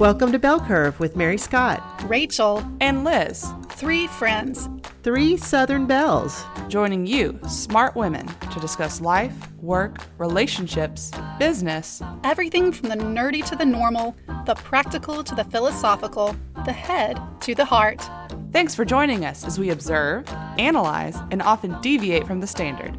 Welcome to Bell Curve with Mary Scott, Rachel, and Liz. Three friends, three Southern Belles, joining you, smart women, to discuss life, work, relationships, business, everything from the nerdy to the normal, the practical to the philosophical, the head to the heart. Thanks for joining us as we observe, analyze, and often deviate from the standard.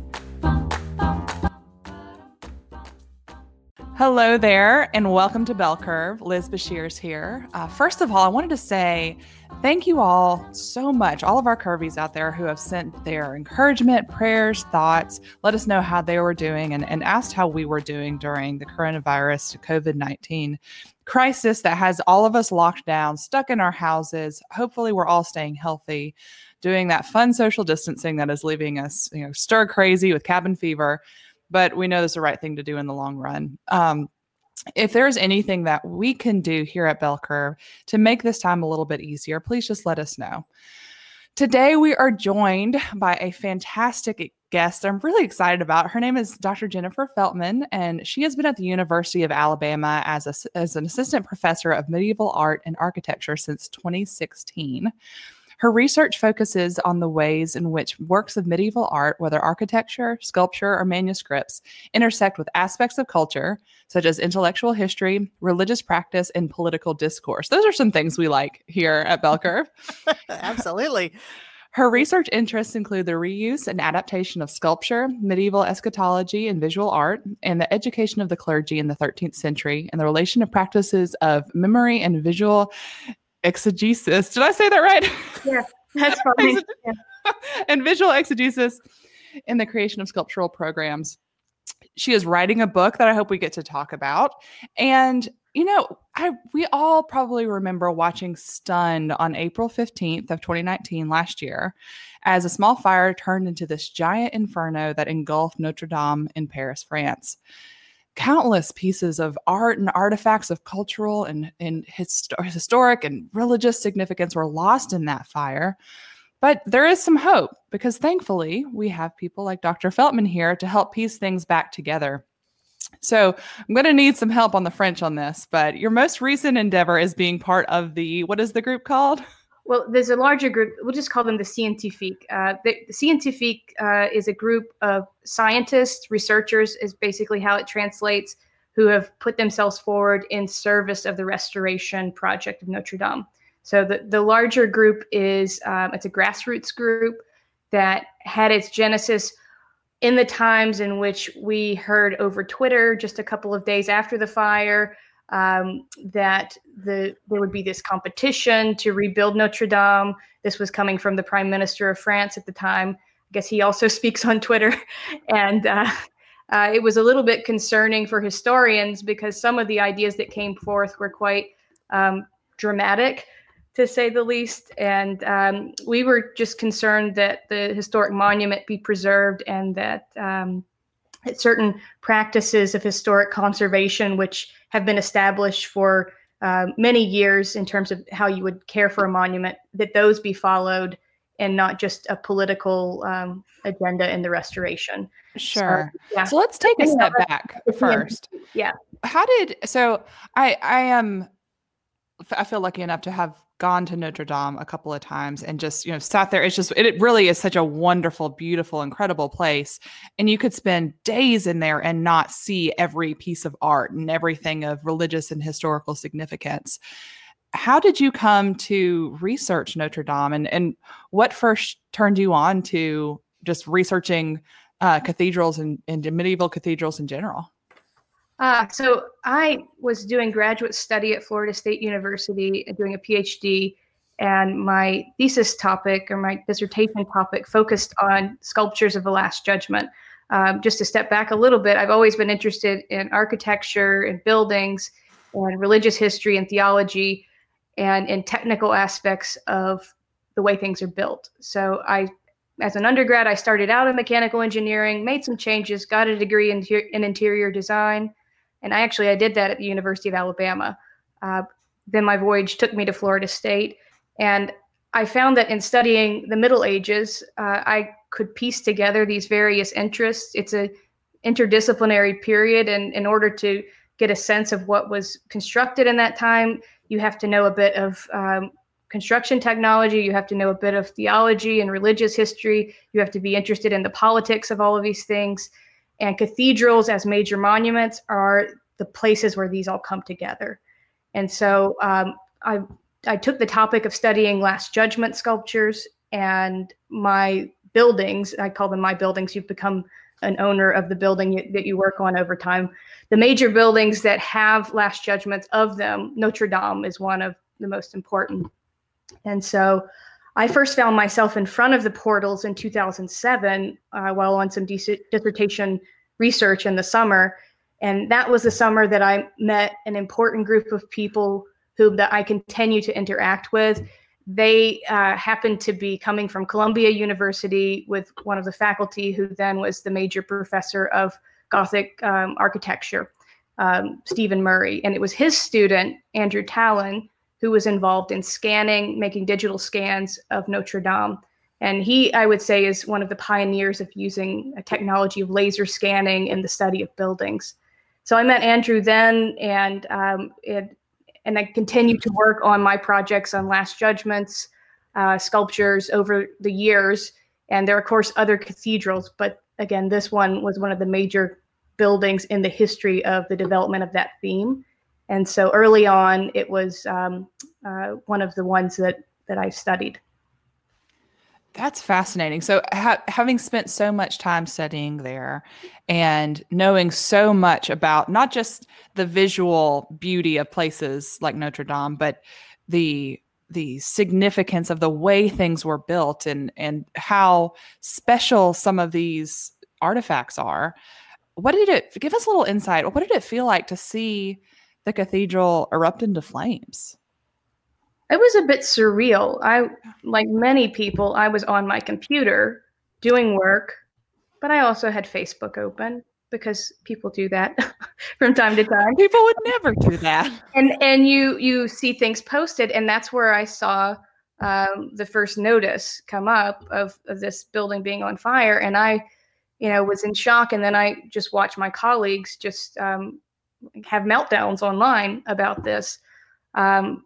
Hello there, and welcome to Bell Curve. Liz Bashirs here. Uh, first of all, I wanted to say thank you all so much, all of our curvies out there who have sent their encouragement, prayers, thoughts, let us know how they were doing, and, and asked how we were doing during the coronavirus COVID 19 crisis that has all of us locked down, stuck in our houses. Hopefully, we're all staying healthy. Doing that fun social distancing that is leaving us, you know, stir crazy with cabin fever but we know it's the right thing to do in the long run. Um, if there's anything that we can do here at Bell Curve to make this time a little bit easier, please just let us know. Today, we are joined by a fantastic guest I'm really excited about. Her name is Dr. Jennifer Feltman, and she has been at the University of Alabama as, a, as an assistant professor of medieval art and architecture since 2016. Her research focuses on the ways in which works of medieval art, whether architecture, sculpture, or manuscripts, intersect with aspects of culture, such as intellectual history, religious practice, and political discourse. Those are some things we like here at Bell Curve. Absolutely. Her research interests include the reuse and adaptation of sculpture, medieval eschatology and visual art, and the education of the clergy in the 13th century, and the relation of practices of memory and visual exegesis. Did I say that right? Yeah, that's fine. yeah. and visual exegesis in the creation of sculptural programs. She is writing a book that I hope we get to talk about. And you know, I we all probably remember watching Stunned on April 15th of 2019 last year as a small fire turned into this giant inferno that engulfed Notre Dame in Paris, France countless pieces of art and artifacts of cultural and, and histo- historic and religious significance were lost in that fire. But there is some hope because thankfully we have people like Dr. Feltman here to help piece things back together. So I'm going to need some help on the French on this, but your most recent endeavor is being part of the, what is the group called? Well, there's a larger group. We'll just call them the Scientifique. Uh, the, the Scientifique uh, is a group of scientists, researchers, is basically how it translates, who have put themselves forward in service of the restoration project of Notre Dame. So the, the larger group is um, it's a grassroots group that had its genesis in the times in which we heard over Twitter just a couple of days after the fire um, that the there would be this competition to rebuild Notre Dame. This was coming from the Prime Minister of France at the time. I guess he also speaks on Twitter, and uh, uh, it was a little bit concerning for historians because some of the ideas that came forth were quite um, dramatic, to say the least. And um, we were just concerned that the historic monument be preserved and that um, certain practices of historic conservation, which have been established for uh, many years in terms of how you would care for a monument, that those be followed and not just a political um, agenda in the restoration. Sure. So, yeah. so let's take a step back first. Yeah. How did so? I I am. I feel lucky enough to have gone to Notre Dame a couple of times and just, you know, sat there. It's just, it really is such a wonderful, beautiful, incredible place. And you could spend days in there and not see every piece of art and everything of religious and historical significance. How did you come to research Notre Dame and, and what first turned you on to just researching uh, cathedrals and, and medieval cathedrals in general? Uh, so I was doing graduate study at Florida State University, doing a PhD, and my thesis topic or my dissertation topic focused on sculptures of the Last Judgment. Um, just to step back a little bit, I've always been interested in architecture and buildings and religious history and theology and in technical aspects of the way things are built. So I as an undergrad, I started out in mechanical engineering, made some changes, got a degree in, in interior design, and I actually I did that at the University of Alabama. Uh, then my voyage took me to Florida State, and I found that in studying the Middle Ages, uh, I could piece together these various interests. It's a interdisciplinary period, and in order to get a sense of what was constructed in that time, you have to know a bit of um, construction technology, you have to know a bit of theology and religious history, you have to be interested in the politics of all of these things. And cathedrals, as major monuments, are the places where these all come together. And so um, I, I took the topic of studying Last Judgment sculptures and my buildings. I call them my buildings. You've become an owner of the building you, that you work on over time. The major buildings that have Last Judgments of them, Notre Dame is one of the most important. And so I first found myself in front of the portals in 2007 uh, while on some dissertation research in the summer. And that was the summer that I met an important group of people who that I continue to interact with. They uh, happened to be coming from Columbia University with one of the faculty who then was the major professor of Gothic um, architecture, um, Stephen Murray. And it was his student, Andrew Tallon, who was involved in scanning, making digital scans of Notre Dame. And he, I would say, is one of the pioneers of using a technology of laser scanning in the study of buildings. So I met Andrew then, and um, it, and I continued to work on my projects on Last Judgments, uh, sculptures over the years. And there are, of course, other cathedrals, but again, this one was one of the major buildings in the history of the development of that theme. And so early on, it was um, uh, one of the ones that that I studied. That's fascinating. So, ha- having spent so much time studying there and knowing so much about not just the visual beauty of places like Notre Dame, but the the significance of the way things were built and and how special some of these artifacts are. What did it give us a little insight? What did it feel like to see the cathedral erupt into flames? it was a bit surreal. I, like many people, I was on my computer doing work, but I also had Facebook open because people do that from time to time. People would never do that. And and you you see things posted, and that's where I saw um, the first notice come up of, of this building being on fire, and I, you know, was in shock. And then I just watched my colleagues just um, have meltdowns online about this. Um,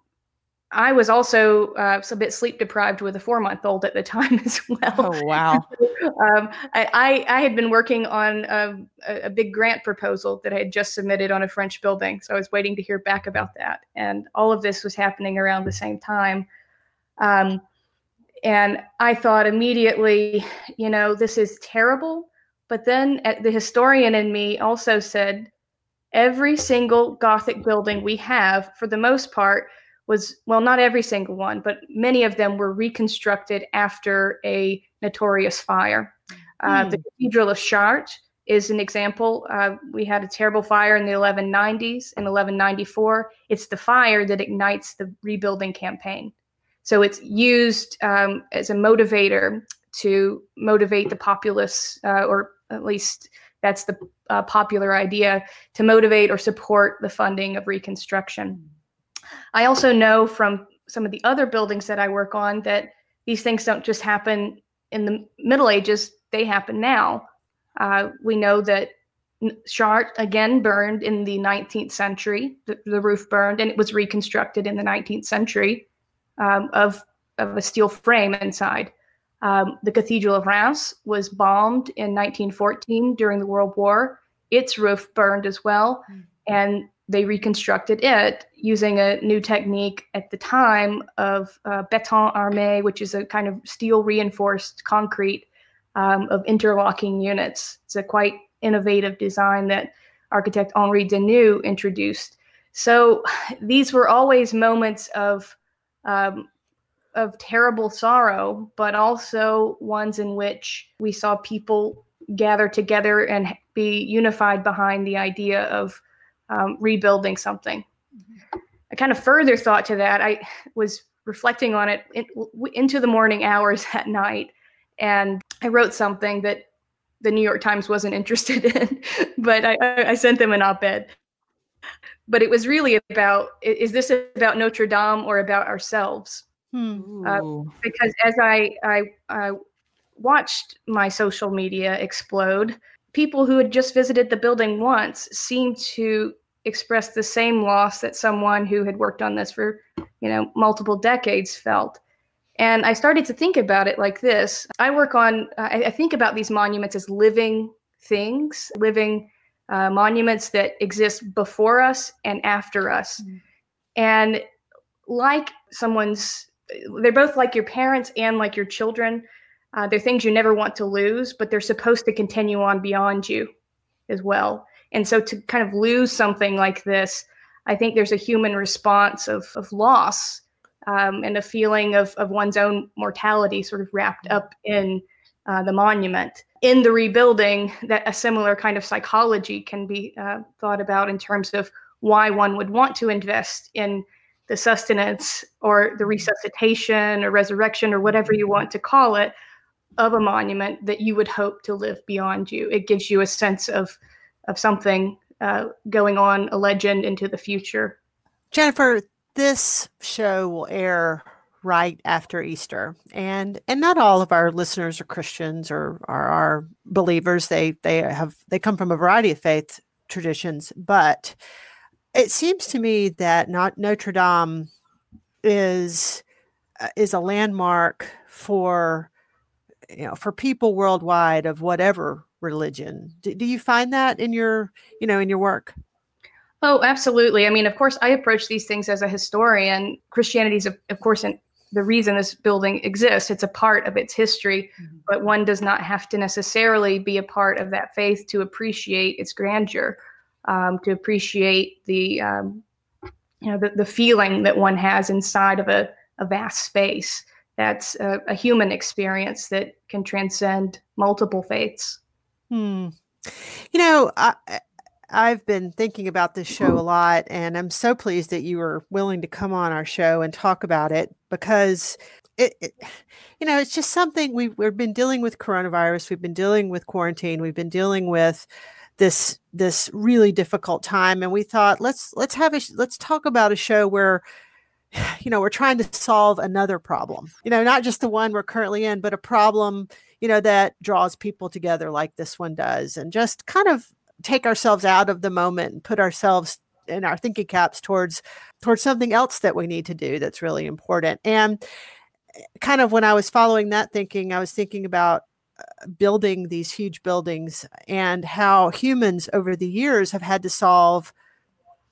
I was also uh, a bit sleep deprived with a four month old at the time as well. Oh, wow. um, I, I, had been working on a, a, big grant proposal that I had just submitted on a French building. So I was waiting to hear back about that. And all of this was happening around the same time. Um, and I thought immediately, you know, this is terrible. But then uh, the historian in me also said, every single Gothic building we have, for the most part, was well not every single one but many of them were reconstructed after a notorious fire. Uh, the hmm. cathedral of chartres is an example. Uh, we had a terrible fire in the 1190s in 1194 it's the fire that ignites the rebuilding campaign. So it's used um, as a motivator to motivate the populace uh, or at least that's the uh, popular idea to motivate or support the funding of reconstruction I also know from some of the other buildings that I work on that these things don't just happen in the Middle Ages, they happen now. Uh, we know that Chartres again burned in the 19th century. The, the, roof burned and it was reconstructed in the 19th century um, of, of a steel frame inside. Um, the Cathedral of Reims was bombed in 1914 during the World War. Its roof burned as well. Mm. And they reconstructed it using a new technique at the time of uh, béton armé, which is a kind of steel reinforced concrete um, of interlocking units. It's a quite innovative design that architect Henri Deneux introduced. So these were always moments of um, of terrible sorrow, but also ones in which we saw people gather together and be unified behind the idea of um, rebuilding something. Mm-hmm. I kind of further thought to that. I was reflecting on it in, into the morning hours that night, and I wrote something that the New York Times wasn't interested in, but I, I sent them an op-ed. But it was really about: is this about Notre Dame or about ourselves? Hmm. Uh, because as I, I I watched my social media explode, people who had just visited the building once seemed to express the same loss that someone who had worked on this for, you know, multiple decades felt. And I started to think about it like this. I work on, I, I think about these monuments as living things, living uh, monuments that exist before us and after us. Mm-hmm. And like someone's, they're both like your parents and like your children. Uh, they're things you never want to lose, but they're supposed to continue on beyond you as well. And so to kind of lose something like this, I think there's a human response of, of loss um, and a feeling of, of one's own mortality sort of wrapped up in uh, the monument. In the rebuilding, that a similar kind of psychology can be uh, thought about in terms of why one would want to invest in the sustenance or the mm-hmm. resuscitation or resurrection or whatever you want to call it of a monument that you would hope to live beyond you. It gives you a sense of of something uh, going on, a legend into the future. Jennifer, this show will air right after Easter, and and not all of our listeners are Christians or are, are believers. They they have they come from a variety of faith traditions, but it seems to me that not Notre Dame is uh, is a landmark for you know for people worldwide of whatever religion. Do, do you find that in your you know in your work? Oh absolutely. I mean of course i approach these things as a historian. Christianity is of, of course an, the reason this building exists. It's a part of its history mm-hmm. but one does not have to necessarily be a part of that faith to appreciate its grandeur um, to appreciate the um, you know the, the feeling that one has inside of a, a vast space that's a, a human experience that can transcend multiple faiths. Hmm. You know, I, I've been thinking about this show a lot, and I'm so pleased that you were willing to come on our show and talk about it because it, it, you know, it's just something we've, we've been dealing with coronavirus, we've been dealing with quarantine, we've been dealing with this this really difficult time, and we thought let's let's have a let's talk about a show where you know, we're trying to solve another problem, you know, not just the one we're currently in, but a problem, you know, that draws people together like this one does, and just kind of take ourselves out of the moment and put ourselves in our thinking caps towards towards something else that we need to do that's really important. And eh, kind of when I was following that thinking, I was thinking about building these huge buildings and how humans over the years have had to solve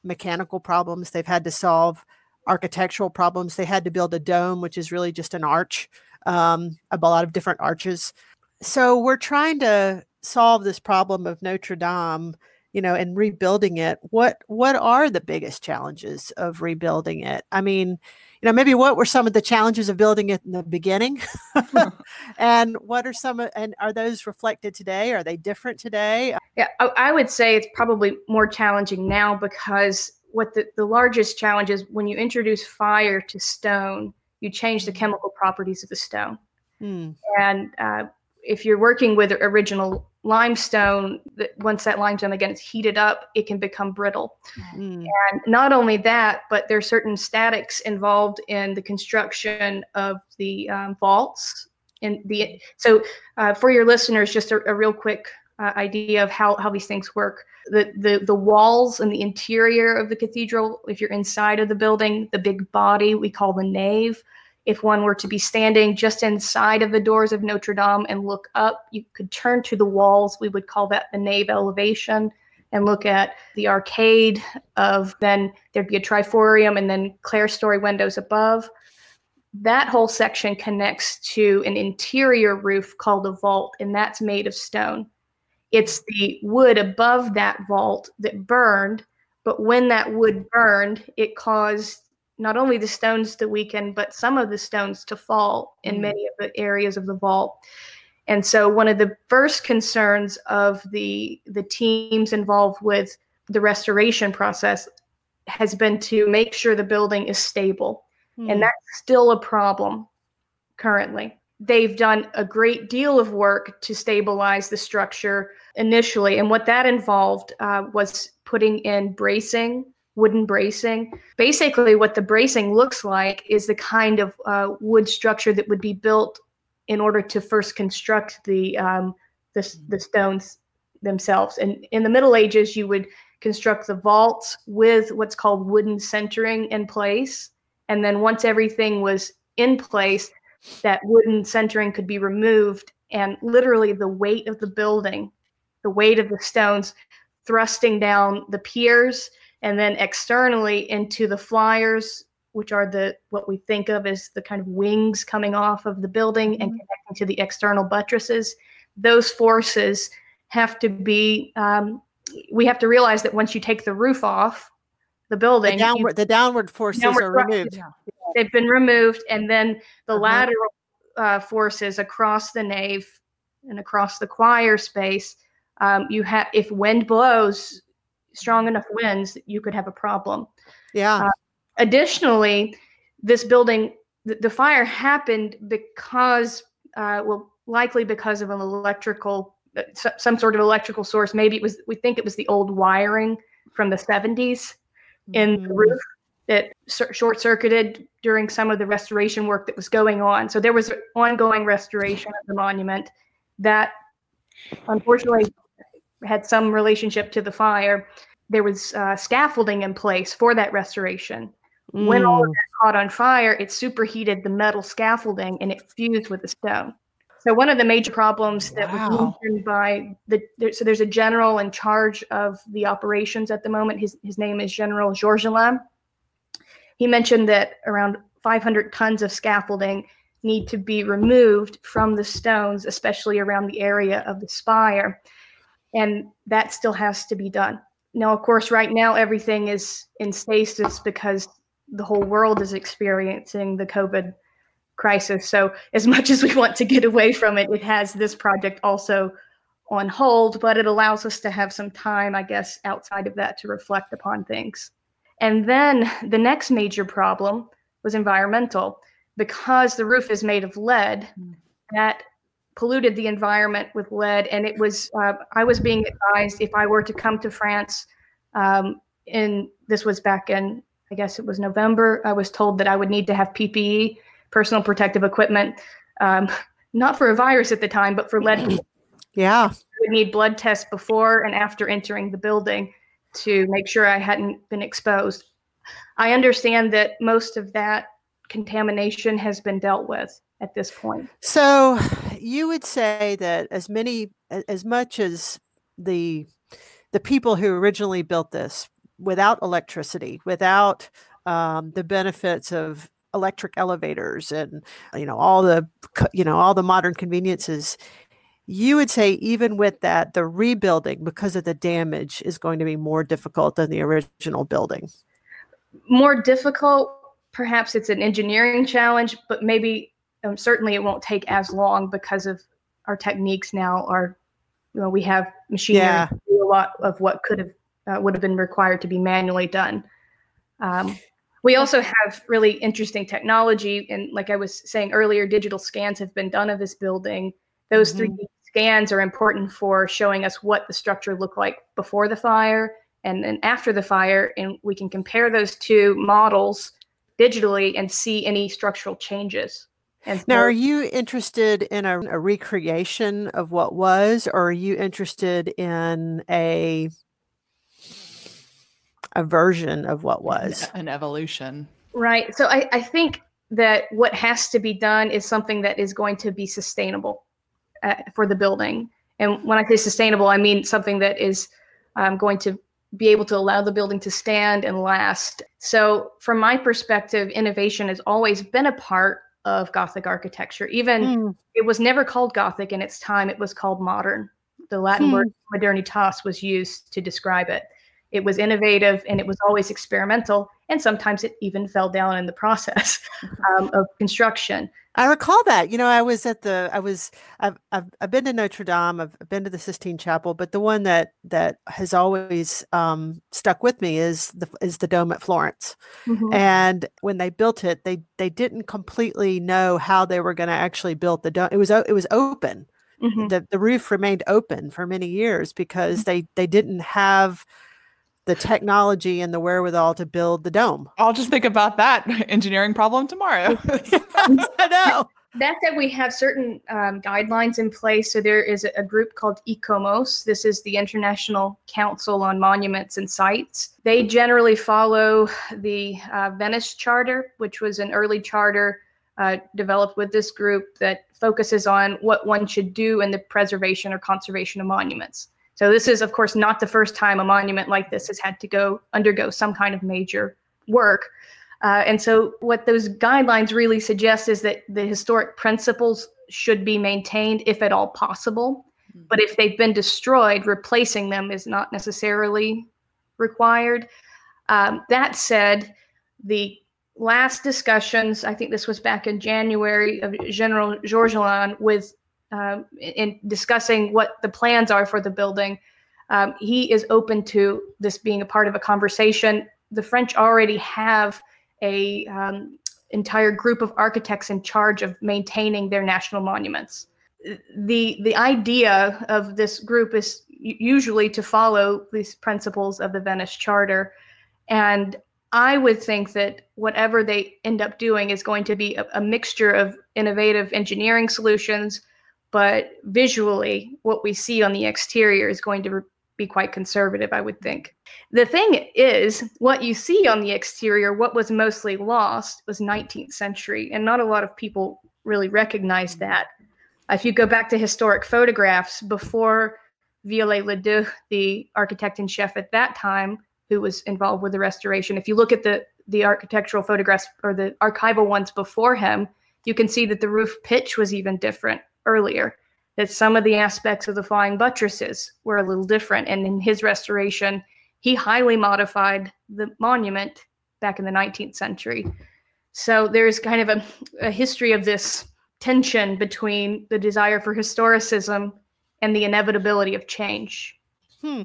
mechanical problems. They've had to solve architectural problems. They had to build a dome, which is really just an arch, um, a lot of different arches. So we're trying to solve this problem of Notre Dame, you know, and rebuilding it. What what are the biggest challenges of rebuilding it? I mean, you know, maybe what were some of the challenges of building it in the beginning, and what are some and are those reflected today? Are they different today? Yeah, I would say it's probably more challenging now because what the, the largest challenge is when you introduce fire to stone, you change the mm. chemical properties of the stone. Mm. And uh, if you're working with original limestone, that once that limestone again is heated up, it can become brittle. Mm. And not only that, but there are certain statics involved in the construction of the um, vaults. In the so uh, for your listeners, just a, a real quick uh, idea of how how these things work the, the the walls and the interior of the cathedral if you're inside of the building the big body we call the nave if one were to be standing just inside of the doors of notre dame and look up you could turn to the walls we would call that the nave elevation and look at the arcade of then there'd be a triforium and then clerestory windows above that whole section connects to an interior roof called a vault and that's made of stone it's the wood above that vault that burned. But when that wood burned, it caused not only the stones to weaken, but some of the stones to fall in mm. many of the areas of the vault. And so one of the first concerns of the the teams involved with the restoration process has been to make sure the building is stable. Mm. And that's still a problem currently they've done a great deal of work to stabilize the structure initially. And what that involved uh, was putting in bracing, wooden bracing. Basically, what the bracing looks like is the kind of uh, wood structure that would be built in order to first construct the, um, the, the stones themselves. And in the Middle Ages, you would construct the vaults with what's called wooden centering in place. And then once everything was in place, that wooden centering could be removed and literally the weight of the building, the weight of the stones thrusting down the piers and then externally into the flyers which are the what we think of as the kind of wings coming off of the building and Mm-hmm. connecting to the external buttresses those forces have to be um, we have to realize that once you take the roof off the The building you- downward, the downward forces Downward are removed. they've been removed and then the Uh-huh. lateral uh, forces across the nave and across the choir space um, you have if wind blows strong enough winds you could have a problem Yeah. Uh, additionally this building the, the fire happened because uh, well likely because of an electrical uh, so- some sort of electrical source maybe it was we think it was the old wiring from the 70s in the Mhm. roof that cir- short circuited during some of the restoration work that was going on. So there was ongoing restoration of the monument that unfortunately had some relationship to the fire. There was uh, scaffolding in place for that restoration. When all of Mm. that caught on fire, it superheated the metal scaffolding and it fused with the stone. So one of the major problems that was Wow. mentioned by the there, so there's a general in charge of the operations at the moment. His his name is General Georgelin. He mentioned that around 500 tons of scaffolding need to be removed from the stones, especially around the area of the spire, and that still has to be done. Now, of course, right now everything is in stasis because the whole world is experiencing the COVID crisis. So, as much as we want to get away from it, it has this project also on hold, but it allows us to have some time, I guess, outside of that to reflect upon things. And then the next major problem was environmental. Because the roof is made of lead, Mm. that polluted the environment with lead. And it was, uh, I was being advised if I were to come to France, um, in this was back in, I guess it was November, I was told that I would need to have PPE, personal protective equipment, um, not for a virus at the time, but for lead Yeah. would need blood tests before and after entering the building to make sure I hadn't been exposed. I understand that most of that contamination has been dealt with at this point. So you would say that as many as much as the the people who originally built this without electricity, without um, the benefits of electric elevators and you know all the you know all the modern conveniences you would say even with that the rebuilding because of the damage is going to be more difficult than the original building More difficult, perhaps it's an engineering challenge, but maybe um, certainly it won't take as long because of our techniques now are, you know, we have machinery Yeah. to do a lot of what could have uh, would have been required to be manually done. Um, we also have really interesting technology, and like I was saying earlier, digital scans have been done of this building. Those Mhm. 3D scans are important for showing us what the structure looked like before the fire and then after the fire, and we can compare those two models digitally and see any structural changes. And Now, are you interested in a, a recreation of what was, or are you interested in a a version of what was? an evolution. Right. So I, I think that what has to be done is something that is going to be sustainable uh, for the building. And when I say sustainable, I mean something that is um, going to be able to allow the building to stand and last. So, from my perspective, innovation has always been a part of Gothic architecture. Even Mm, it was never called Gothic in its time, it was called modern. The Latin Hmm. word modernitas was used to describe it. It was innovative and it was always experimental, and sometimes it even fell down in the process um, of construction. I recall that. You know, I was at the. I was. I've. I've, I've been to Notre Dame. I've been to the Sistine Chapel, but the one that that has always um, stuck with me is the is the dome at Florence. And when they built it, they they didn't completely know how they were going to actually build the dome. It was it was open. Mhm. the the roof remained open for many years because they they didn't have the technology and the wherewithal to build the dome. I'll just think about that engineering problem tomorrow. I know. that said, we have certain um, guidelines in place. So there is a group called ICOMOS. This is the International Council on Monuments and Sites. They generally follow the uh, Venice Charter, which was an early charter uh, developed with this group that focuses on what one should do in the preservation or conservation of monuments. So this is, of course, not the first time a monument like this has had to go undergo some kind of major work. Uh, and so, what those guidelines really suggest is that the historic principles should be maintained if at all possible. Mm-hmm. But if they've been destroyed, replacing them is not necessarily required. Um, that said, the last discussions, I think this was back in January of General Georgelin with um, in discussing what the plans are for the building. Um, he is open to this being a part of a conversation. The French already have a um, entire group of architects in charge of maintaining their national monuments. The the idea of this group is usually to follow these principles of the Venice Charter, and I would think that whatever they end up doing is going to be a, a mixture of innovative engineering solutions, but visually, what we see on the exterior is going to be quite conservative, I would think. The thing is, what you see on the exterior, what was mostly lost, was 19th century, and not a lot of people really recognize that. If you go back to historic photographs before Viollet-le-Duc, the architect in chef at that time, who was involved with the restoration, if you look at the the architectural photographs or the archival ones before him, you can see that the roof pitch was even different earlier that some of the aspects of the flying buttresses were a little different. And in his restoration, he highly modified the monument back in the 19th century. So there's kind of a, a history of this tension between the desire for historicism and the inevitability of change. Hmm.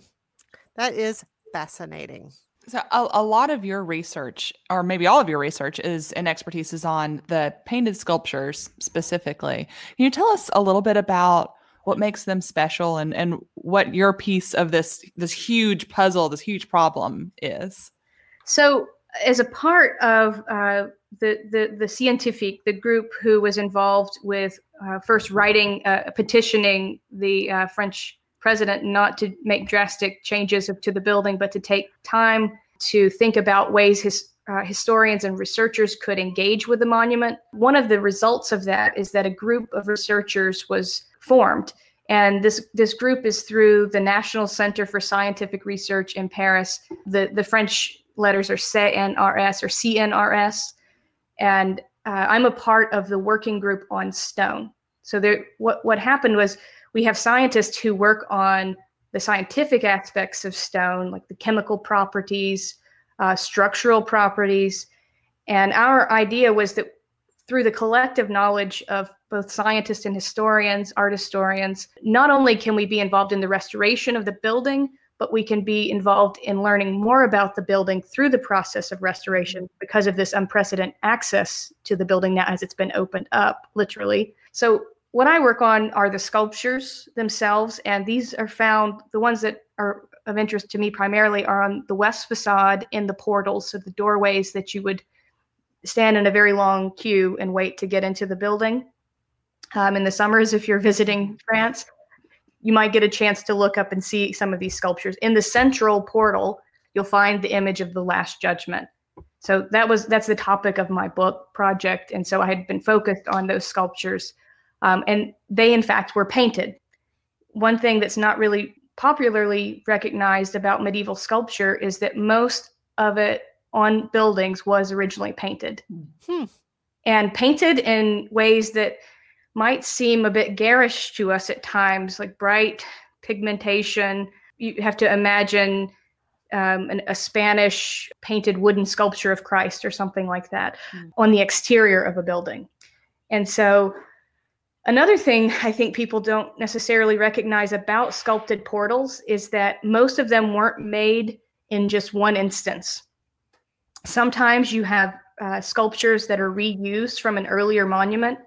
That is fascinating. So a, a, lot of your research, or maybe all of your research, is and expertise is on the painted sculptures specifically. Can you tell us a little bit about what makes them special and and what your piece of this this huge puzzle, this huge problem is? So, as a part of uh, the the the scientific, the group who was involved with uh, first writing, uh, petitioning the uh, French president not to make drastic changes to the building, but to take time to think about ways his uh, historians and researchers could engage with the monument. One of the results of that is that a group of researchers was formed. And this, this group is through the National Center for Scientific Research in Paris. The, the French letters are CNRS or CNRS. And uh, I'm a part of the working group on stone. So there, what, what happened was we have scientists who work on the scientific aspects of stone, like the chemical properties, uh, structural properties. And our idea was that through the collective knowledge of both scientists and historians, art historians, not only can we be involved in the restoration of the building, but we can be involved in learning more about the building through the process of restoration because of this unprecedented access to the building now as it's been opened up, literally. So what I work on are the sculptures themselves, and these are found, the ones that are of interest to me primarily are on the west facade in the portals, so the doorways that you would stand in a very long queue and wait to get into the building. Um, in the summers, if you're visiting France, you might get a chance to look up and see some of these sculptures. In the central portal, you'll find the image of the Last Judgment. So that was that's the topic of my book project, and so I had been focused on those sculptures um, and they, in fact, were painted. One thing that's not really popularly recognized about medieval sculpture is that most of it on buildings was originally painted. Hmm. And painted in ways that might seem a bit garish to us at times, like bright pigmentation. You have to imagine um, an, a Spanish painted wooden sculpture of Christ or something like that mm. on the exterior of a building. And so Another thing I think people don't necessarily recognize about sculpted portals is that most of them weren't made in just one instance. Sometimes you have uh, sculptures that are reused from an earlier monument,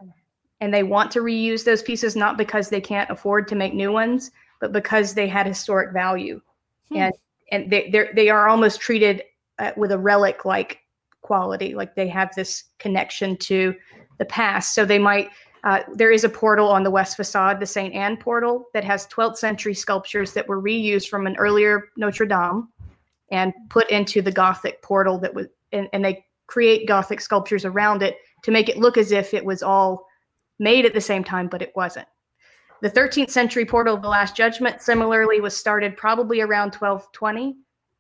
and they want to reuse those pieces not because they can't afford to make new ones, but because they had historic value, hmm. and and they they are almost treated uh, with a relic like quality, like they have this connection to the past. So they might Uh, there is a portal on the west facade, the St. Anne portal, that has 12th century sculptures that were reused from an earlier Notre Dame and put into the Gothic portal that was, and, and they create Gothic sculptures around it to make it look as if it was all made at the same time, but it wasn't. The 13th century portal of the Last Judgment similarly was started probably around 1220.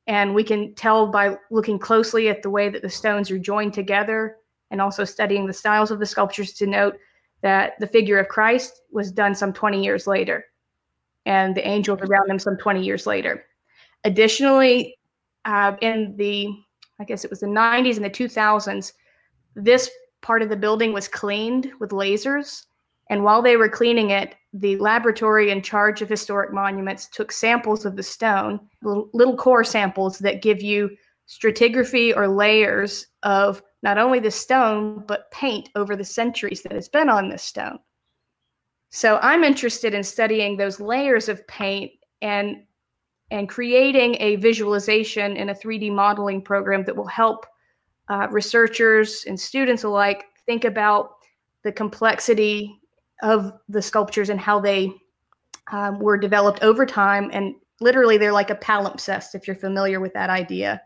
And we can tell by looking closely at the way that the stones are joined together and also studying the styles of the sculptures to note that the figure of Christ was done some 20 years later and the angels around them some 20 years later. Additionally, uh, in the, I guess it was the 90s and the 2000s, this part of the building was cleaned with lasers. And while they were cleaning it, the laboratory in charge of historic monuments took samples of the stone, little core samples that give you stratigraphy or layers of not only the stone, but paint over the centuries that has been on this stone. So I'm interested in studying those layers of paint and and creating a visualization in a 3D modeling program that will help uh, researchers and students alike think about the complexity of the sculptures and how they um, were developed over time. And literally, they're like a palimpsest, if you're familiar with that idea.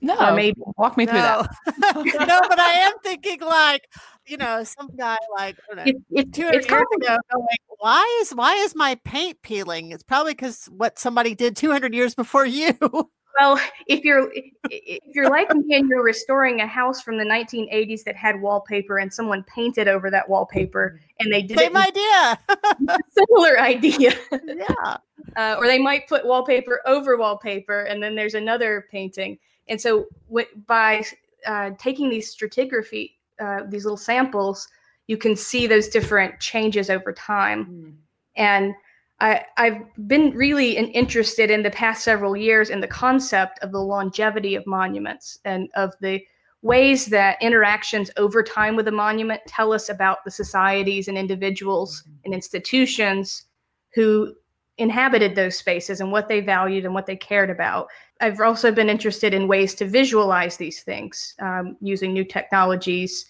No, or maybe walk me through that. no, but I am thinking like, you know, some guy like know, it, it, 200 years ago, like, why is why is my paint peeling? It's probably because what somebody did 200 years before you. Well, if you're if you're like me and you're restoring a house from the 1980s that had wallpaper and someone painted over that wallpaper and they did same idea, similar idea, yeah. Uh, or they might put wallpaper over wallpaper and then there's another painting. And so, w- by uh, taking these stratigraphy, uh, these little samples, you can see those different changes over time. Mm. And I, have been really interested in the past several years in the concept of the longevity of monuments and of the ways that interactions over time with a monument tell us about the societies and individuals mm-hmm. and institutions who inhabited those spaces and what they valued and what they cared about. I've also been interested in ways to visualize these things um, using new technologies,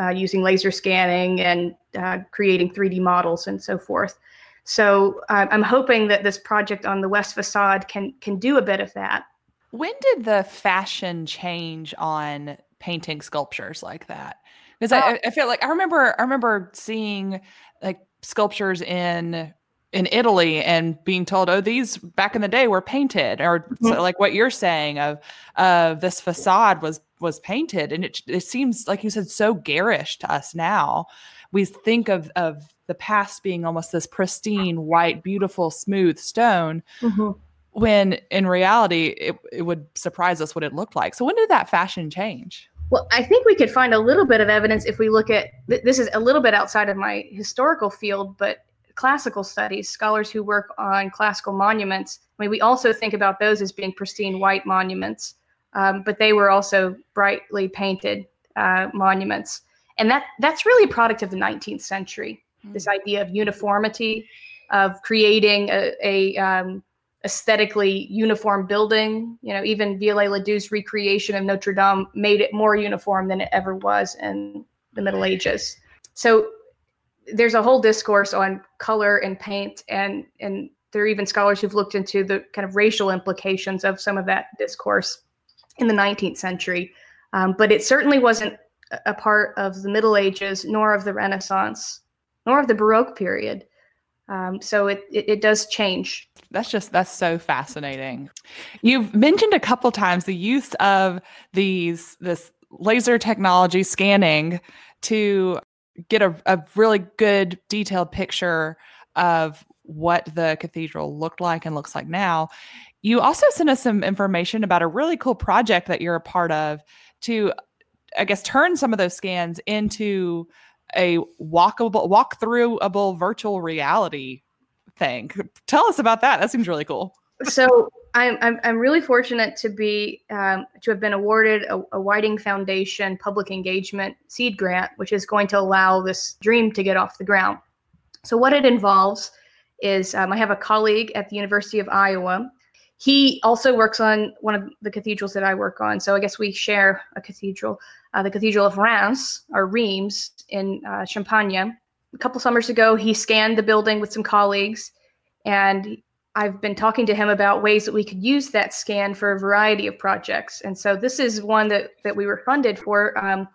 uh, using laser scanning and uh, creating 3D models and so forth. So uh, I'm hoping that this project on the west facade can can do a bit of that. When did the fashion change on painting sculptures like that? Because I. I feel like I remember I remember seeing like sculptures in in Italy and being told, "Oh, these back in the day were painted," or mm-hmm. so like what you're saying of of this facade was was painted, and it it seems like you said so garish to us now. We think of of the past being almost this pristine, white, beautiful, smooth stone. Mm-hmm. When in reality, it, it would surprise us what it looked like. So, when did that fashion change? Well, I think we could find a little bit of evidence if we look at th- this is a little bit outside of my historical field, but classical studies, scholars who work on classical monuments, I mean, we also think about those as being pristine white monuments, um, but they were also brightly painted uh, monuments. And that that's really a product of the 19th century this idea of uniformity, of creating a, a um, aesthetically uniform building. You know, even Viollet-le-Duc's recreation of Notre Dame made it more uniform than it ever was in the Middle Ages. So there's a whole discourse on color and paint, and and there are even scholars who've looked into the kind of racial implications of some of that discourse in the 19th century. Um, but it certainly wasn't a part of the Middle Ages nor of the Renaissance nor of the Baroque period. Um, so it, it, it does change. That's just that's so fascinating. You've mentioned a couple times the use of these this laser technology scanning to get a, a really good detailed picture of what the cathedral looked like and looks like now. You also sent us some information about a really cool project that you're a part of to, I guess, turn some of those scans into a walkable, walk throughable virtual reality thing. Tell us about that. That seems really cool. So I'm, I'm, I'm really fortunate to be um, to have been awarded a, a Whiting Foundation public engagement seed grant, which is going to allow this dream to get off the ground. So what it involves is um, I have a colleague at the University of Iowa. He also works on one of the cathedrals that I work on. So I guess we share a cathedral uh, the Cathedral of Reims or Reims in uh, Champagne. a couple summers ago, he scanned the building with some colleagues, and I've been talking to him about ways that we could use that scan for a variety of projects. And so this is one that that we were funded for um,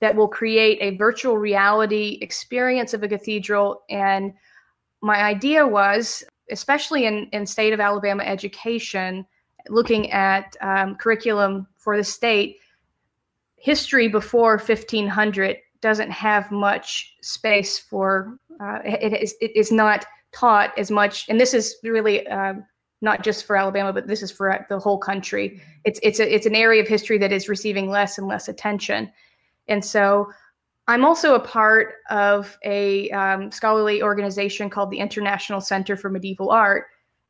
that will create a virtual reality experience of a cathedral. And my idea was, especially in in state of Alabama education, looking at um, curriculum for the state, history before 1500 doesn't have much space for uh, it, is, it is not taught as much and this is really um, not just for alabama but this is for the whole country. It's it's a, it's an area of history that is receiving less and less attention. And so i'm also a part of a um, scholarly organization called the international center for medieval art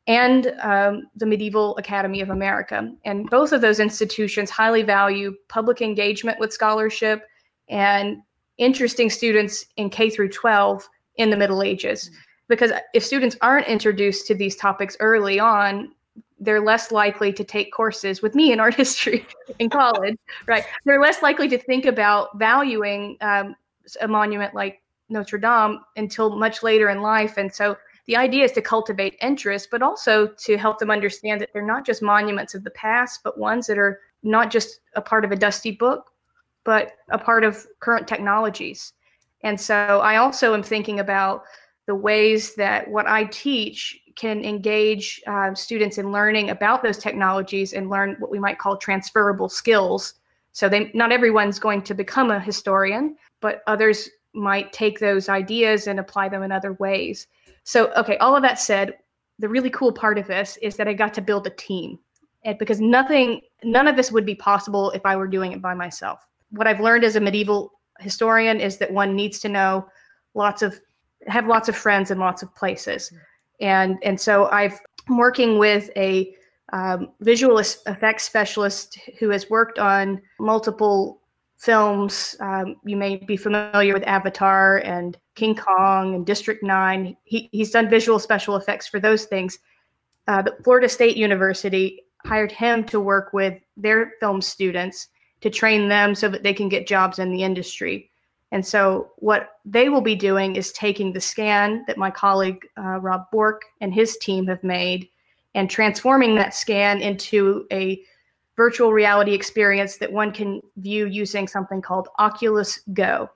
and um, the medieval academy of america. And both of those institutions highly value public engagement with scholarship and interesting students in K through 12 in the Middle Ages. Because if students aren't introduced to these topics early on, they're less likely to take courses with me in art history in college, right? They're less likely to think about valuing um, a monument like Notre Dame until much later in life. And so the idea is to cultivate interest, but also to help them understand that they're not just monuments of the past, but ones that are not just a part of a dusty book, but a part of current technologies. And so I also am thinking about the ways that what I teach can engage uh, students in learning about those technologies and learn what we might call transferable skills. So they not everyone's going to become a historian, but others might take those ideas and apply them in other ways. So okay, all of that said, the really cool part of this is that I got to build a team. And because nothing none of this would be possible if I were doing it by myself what I've learned as a medieval historian is that one needs to know lots of have lots of friends in lots of places, and and so I've I'm working with a um, visual effects specialist who has worked on multiple films. Um, you may be familiar with Avatar and King Kong and District Nine. He, he's done visual special effects for those things. Uh, the Florida State University hired him to work with their film students to train them so that they can get jobs in the industry. And so, what they will be doing is taking the scan that my colleague uh, Rob Bork and his team have made and transforming that scan into a virtual reality experience that one can view using something called Oculus Go.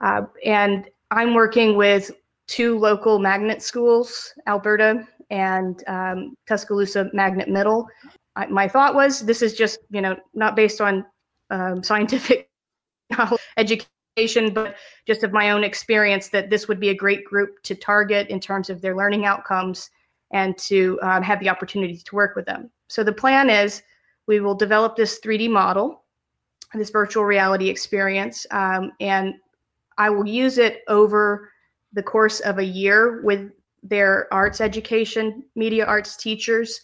Uh, and I'm working with two local magnet schools, Alberta and um, Tuscaloosa Magnet Middle. I, my thought was this is just, you know, not based on um, scientific education, but just of my own experience that this would be a great group to target in terms of their learning outcomes and to um, have the opportunity to work with them. So the plan is we will develop this 3D model, this virtual reality experience, um, and I will use it over the course of a year with their arts education, media arts teachers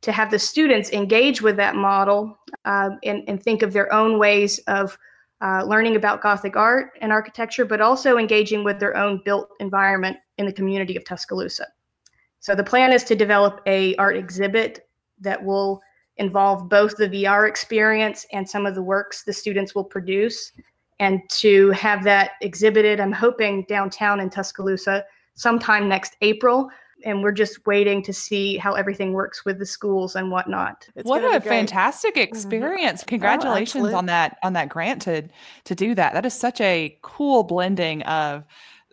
to have the students engage with that model uh, and, and, think of their own ways of uh, learning about Gothic art and architecture, but also engaging with their own built environment in the community of Tuscaloosa. So the plan is to develop a art exhibit that will involve both the VR experience and some of the works the students will produce, and to have that exhibited, I'm hoping downtown in Tuscaloosa sometime next April and we're just waiting to see how everything works with the schools and whatnot. It's what a fantastic mm-hmm. experience! Mm-hmm. Congratulations oh, on that on that grant to to do that. That is such a cool blending of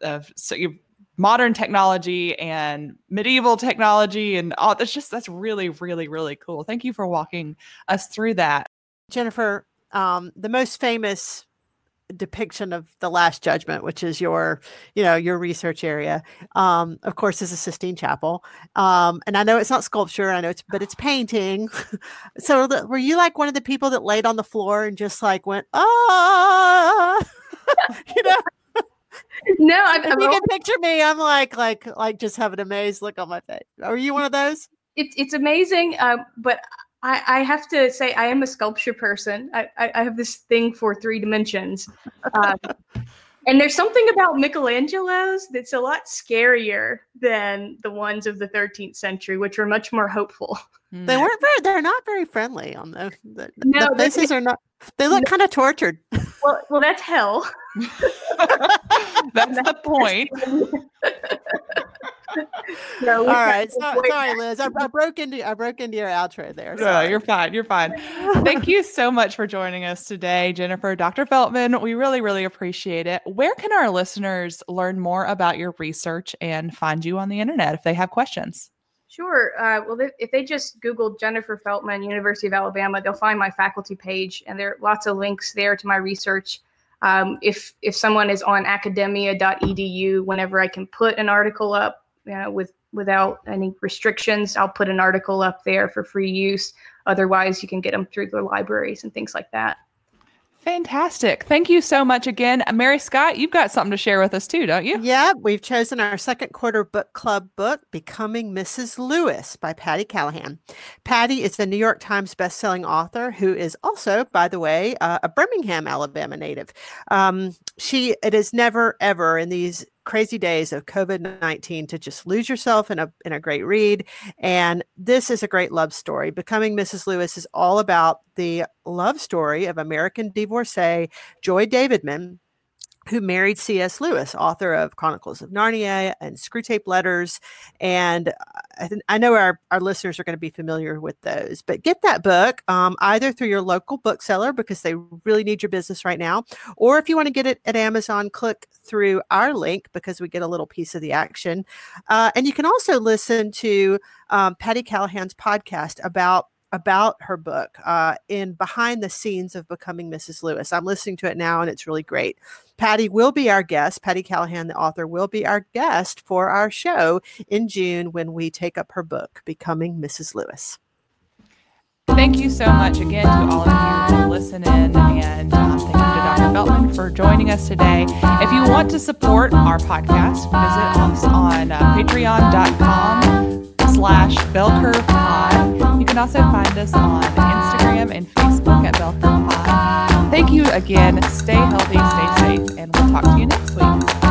of so you modern technology and medieval technology and all that's just that's really really really cool thank you for walking us through that jennifer um, the most famous depiction of the last judgment which is your you know your research area. Um of course is a sistine chapel. Um and i know it's not sculpture i know it's but it's painting. So the, were you like one of the people that laid on the floor and just like went ah! You know? No I, if you can picture me i'm like like like just have an amazed look on my face. Are you one of those? It's it's amazing uh, but I, I have to say I am a sculpture person. I, I, I have this thing for three dimensions. Um, and there's something about Michelangelo's that's a lot scarier than the ones of the 13th century, which were much more hopeful. They hmm. weren't very. They're not very friendly on the. The, no, the faces are not. They look no, kind of tortured. Well, well, that's hell. That's the point. No, All right. So, sorry, Liz. I, I, broke into I broke into your outro there. Sorry. No, you're fine. You're fine. Thank you so much for joining us today, Jennifer, Dr. Feltman. We really, really appreciate it. Where can our listeners learn more about your research and find you on the internet if they have questions? Sure. Uh, well, if they just Google Jennifer Feltman, University of Alabama, they'll find my faculty page, and there are lots of links there to my research. Um, if if someone is on academia.edu, whenever I can put an article up, you know, with without any restrictions, I'll put an article up there for free use. Otherwise, you can get them through the libraries and things like that. Fantastic. Thank you so much again. Mary Scott, you've got something to share with us too, don't you? Yeah, we've chosen our second quarter book club book, Becoming Mrs. Lewis by Patti Callahan. Patti is a New York Times bestselling author who is also, by the way, uh, a Birmingham, Alabama native. Um, she, it is never, ever in these crazy days of COVID 19 to just lose yourself in a, in a great read. And this is a great love story. Becoming Mrs. Lewis is all about the love story of American divorcee Joy Davidman, who married C.S. Lewis, author of Chronicles of Narnia and Screwtape Letters. And I, th- I know our, our listeners are going to be familiar with those, but get that book um, either through your local bookseller because they really need your business right now, or if you want to get it at Amazon, click through our link because we get a little piece of the action. Uh, and you can also listen to um, Patti Callahan's podcast about about her book uh, in behind the scenes of becoming Mrs. Lewis. I'm listening to it now and it's really great. Patti will be our guest. Patti Callahan, the author, will be our guest for our show in June when we take up her book, Becoming Mrs. Lewis. Thank you so much again to all of you who listen in, and um, thank you to Dr. Feltman for joining us today. If you want to support our podcast, visit us on uh, patreon.com slash bellcurvepod. You can also find us on Instagram and Facebook at Beltham Pod. Thank you again. Stay healthy, stay safe, and we'll talk to you next week.